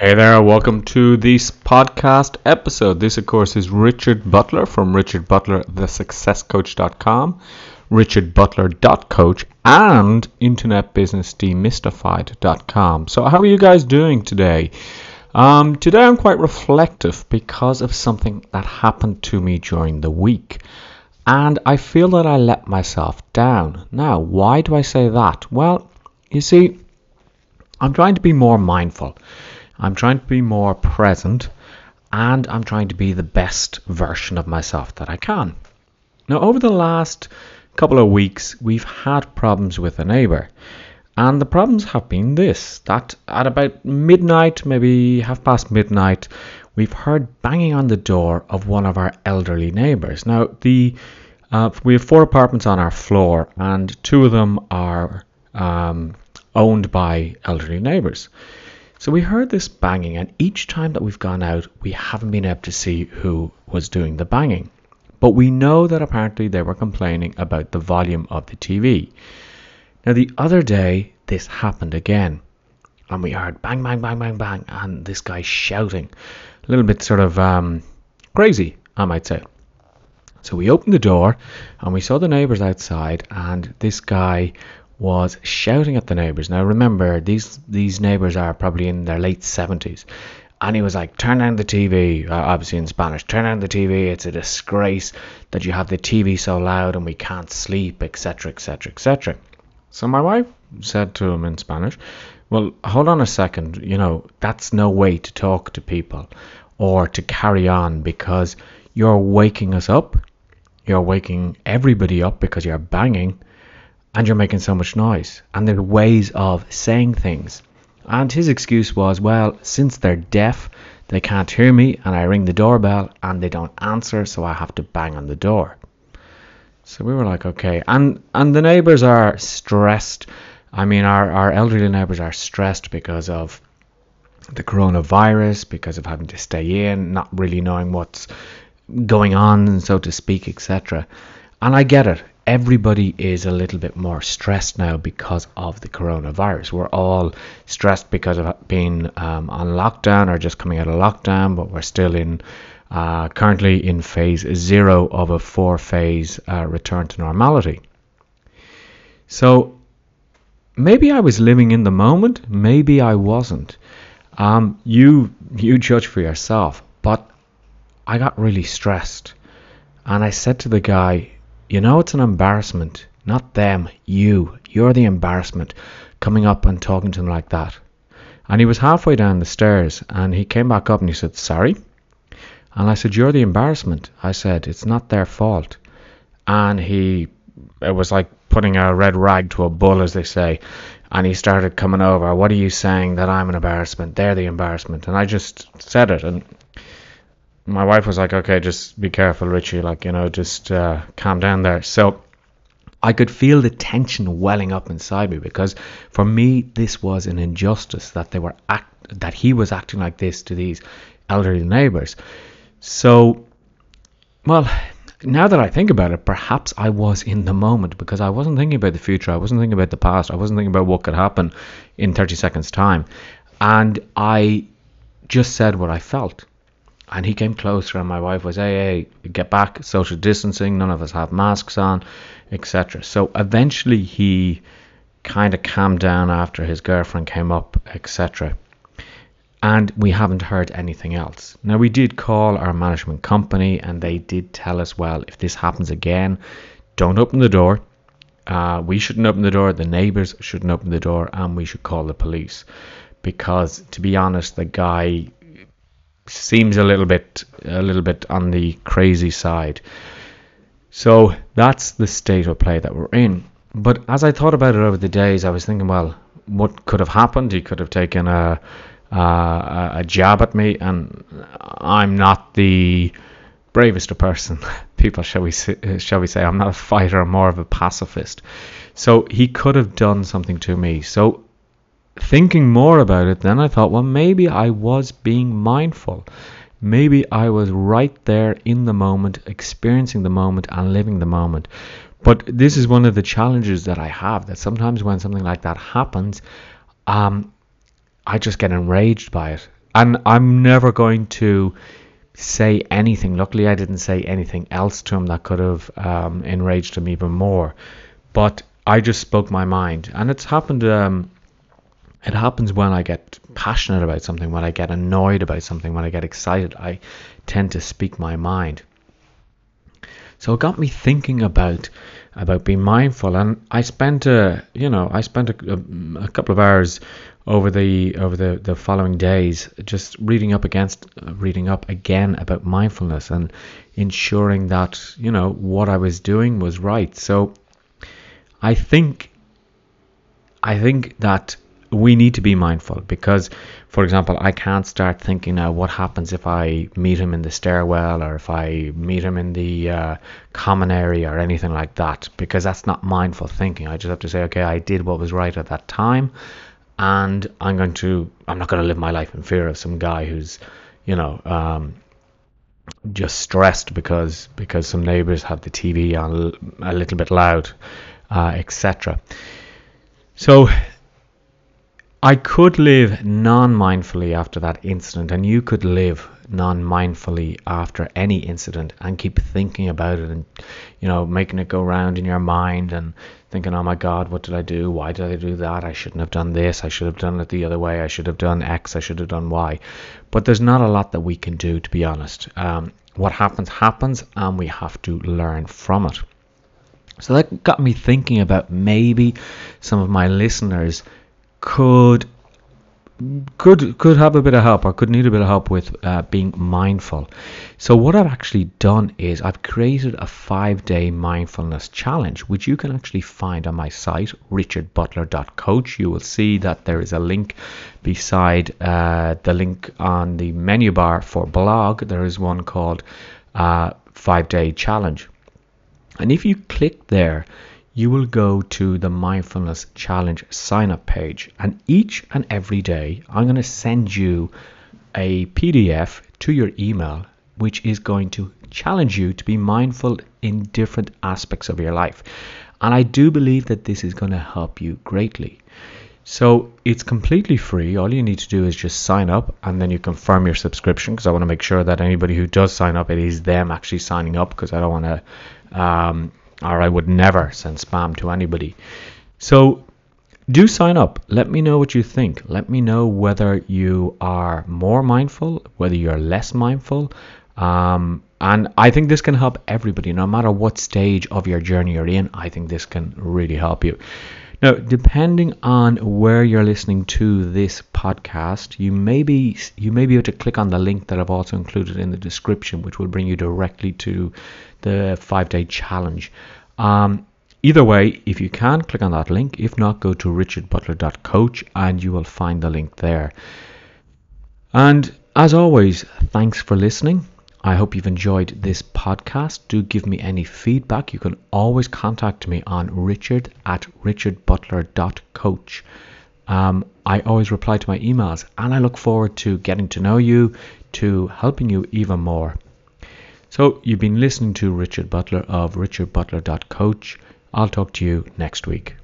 Hey there, welcome to this podcast episode. This, of course, is Richard Butler from Richard Butler, thesuccesscoach.com, richardbutler.coach, and internetbusinessdemystified.com. So, how are you guys doing today? Um, today, I'm quite reflective because of something that happened to me during the week. And I feel that I let myself down. Now, why do I say that? Well, you see, I'm trying to be more mindful. I'm trying to be more present and I'm trying to be the best version of myself that I can. Now, over the last couple of weeks, we've had problems with a neighbor. And the problems have been this that at about midnight, maybe half past midnight, we've heard banging on the door of one of our elderly neighbors. Now, the uh, we have four apartments on our floor, and two of them are um, owned by elderly neighbors. So we heard this banging, and each time that we've gone out, we haven't been able to see who was doing the banging. But we know that apparently they were complaining about the volume of the TV. Now, the other day, this happened again, and we heard bang, bang, bang, bang, bang, and this guy shouting, a little bit sort of um, crazy, I might say. So we opened the door, and we saw the neighbors outside, and this guy was shouting at the neighbors. Now remember, these these neighbors are probably in their late seventies, and he was like, "Turn down the TV." Uh, obviously in Spanish, "Turn down the TV." It's a disgrace that you have the TV so loud and we can't sleep, etc., etc., etc. So my wife said to him in Spanish, "Well, hold on a second. You know that's no way to talk to people, or to carry on because you're waking us up." You're waking everybody up because you're banging and you're making so much noise. And there are ways of saying things. And his excuse was, well, since they're deaf, they can't hear me, and I ring the doorbell and they don't answer, so I have to bang on the door. So we were like, okay. And and the neighbors are stressed. I mean, our, our elderly neighbors are stressed because of the coronavirus, because of having to stay in, not really knowing what's going on, so to speak, etc. And I get it everybody is a little bit more stressed now because of the coronavirus. We're all stressed because of being um, on lockdown or just coming out of lockdown, but we're still in uh, currently in phase zero of a four phase uh, return to normality. So maybe I was living in the moment, maybe I wasn't. Um, you you judge for yourself, but I got really stressed, and I said to the guy you know it's an embarrassment. Not them, you. You're the embarrassment coming up and talking to them like that. And he was halfway down the stairs and he came back up and he said, Sorry? And I said, You're the embarrassment. I said, It's not their fault. And he, it was like putting a red rag to a bull, as they say. And he started coming over. What are you saying that I'm an embarrassment? They're the embarrassment. And I just said it. And my wife was like, okay, just be careful, Richie. Like, you know, just uh, calm down there. So I could feel the tension welling up inside me because for me, this was an injustice that they were act that he was acting like this to these elderly neighbors. So, well, now that I think about it, perhaps I was in the moment because I wasn't thinking about the future. I wasn't thinking about the past. I wasn't thinking about what could happen in 30 seconds' time. And I just said what I felt and he came closer and my wife was hey hey get back social distancing none of us have masks on etc so eventually he kind of calmed down after his girlfriend came up etc and we haven't heard anything else. Now we did call our management company and they did tell us well if this happens again don't open the door. Uh, we shouldn't open the door the neighbors shouldn't open the door and we should call the police. Because to be honest the guy seems a little bit a little bit on the crazy side. So that's the state of play that we're in. But as I thought about it over the days, I was thinking, well, what could have happened? He could have taken a a, a jab at me, and I'm not the bravest of person. People, shall we say, uh, shall we say, I'm not a fighter. I'm more of a pacifist. So he could have done something to me. So thinking more about it, then I thought, well, maybe I was being mindful. Maybe I was right there in the moment, experiencing the moment and living the moment. But this is one of the challenges that I have that sometimes when something like that happens, um, I just get enraged by it. and I'm never going to say anything. Luckily, I didn't say anything else to him that could have um, enraged him even more. But I just spoke my mind, and it's happened. Um, it happens when I get passionate about something, when I get annoyed about something, when I get excited. I tend to speak my mind. So it got me thinking about about being mindful, and I spent a you know I spent a, a, a couple of hours over the over the, the following days just reading up against uh, reading up again about mindfulness and ensuring that you know what I was doing was right. So I think I think that we need to be mindful because, for example, I can't start thinking now what happens if I meet him in the stairwell or if I meet him in the uh, common area or anything like that because that's not mindful thinking. I just have to say, okay, I did what was right at that time and I'm going to, I'm not going to live my life in fear of some guy who's, you know, um, just stressed because because some neighbors have the TV on a little bit loud, uh, etc. So I could live non mindfully after that incident, and you could live non mindfully after any incident and keep thinking about it and, you know, making it go round in your mind and thinking, oh my God, what did I do? Why did I do that? I shouldn't have done this. I should have done it the other way. I should have done X. I should have done Y. But there's not a lot that we can do, to be honest. Um, what happens, happens, and we have to learn from it. So that got me thinking about maybe some of my listeners could could could have a bit of help or could need a bit of help with uh, being mindful. So what I've actually done is I've created a five-day mindfulness challenge, which you can actually find on my site richardbutler.coach. You will see that there is a link beside uh, the link on the menu bar for blog. There is one called uh, five-day challenge, and if you click there you will go to the Mindfulness Challenge sign up page. And each and every day, I'm going to send you a PDF to your email, which is going to challenge you to be mindful in different aspects of your life. And I do believe that this is going to help you greatly. So it's completely free. All you need to do is just sign up and then you confirm your subscription because I want to make sure that anybody who does sign up, it is them actually signing up because I don't want to um, or I would never send spam to anybody. So do sign up. Let me know what you think. Let me know whether you are more mindful, whether you're less mindful. Um, and I think this can help everybody, no matter what stage of your journey you're in. I think this can really help you. Now, depending on where you're listening to this podcast, you may be you may be able to click on the link that I've also included in the description, which will bring you directly to the five day challenge. Um, either way, if you can, click on that link. If not, go to richardbutler.coach and you will find the link there. And as always, thanks for listening. I hope you've enjoyed this podcast. Do give me any feedback. You can always contact me on richard at richardbutler.coach. Um, I always reply to my emails and I look forward to getting to know you, to helping you even more. So you've been listening to Richard Butler of richardbutler.coach. I'll talk to you next week.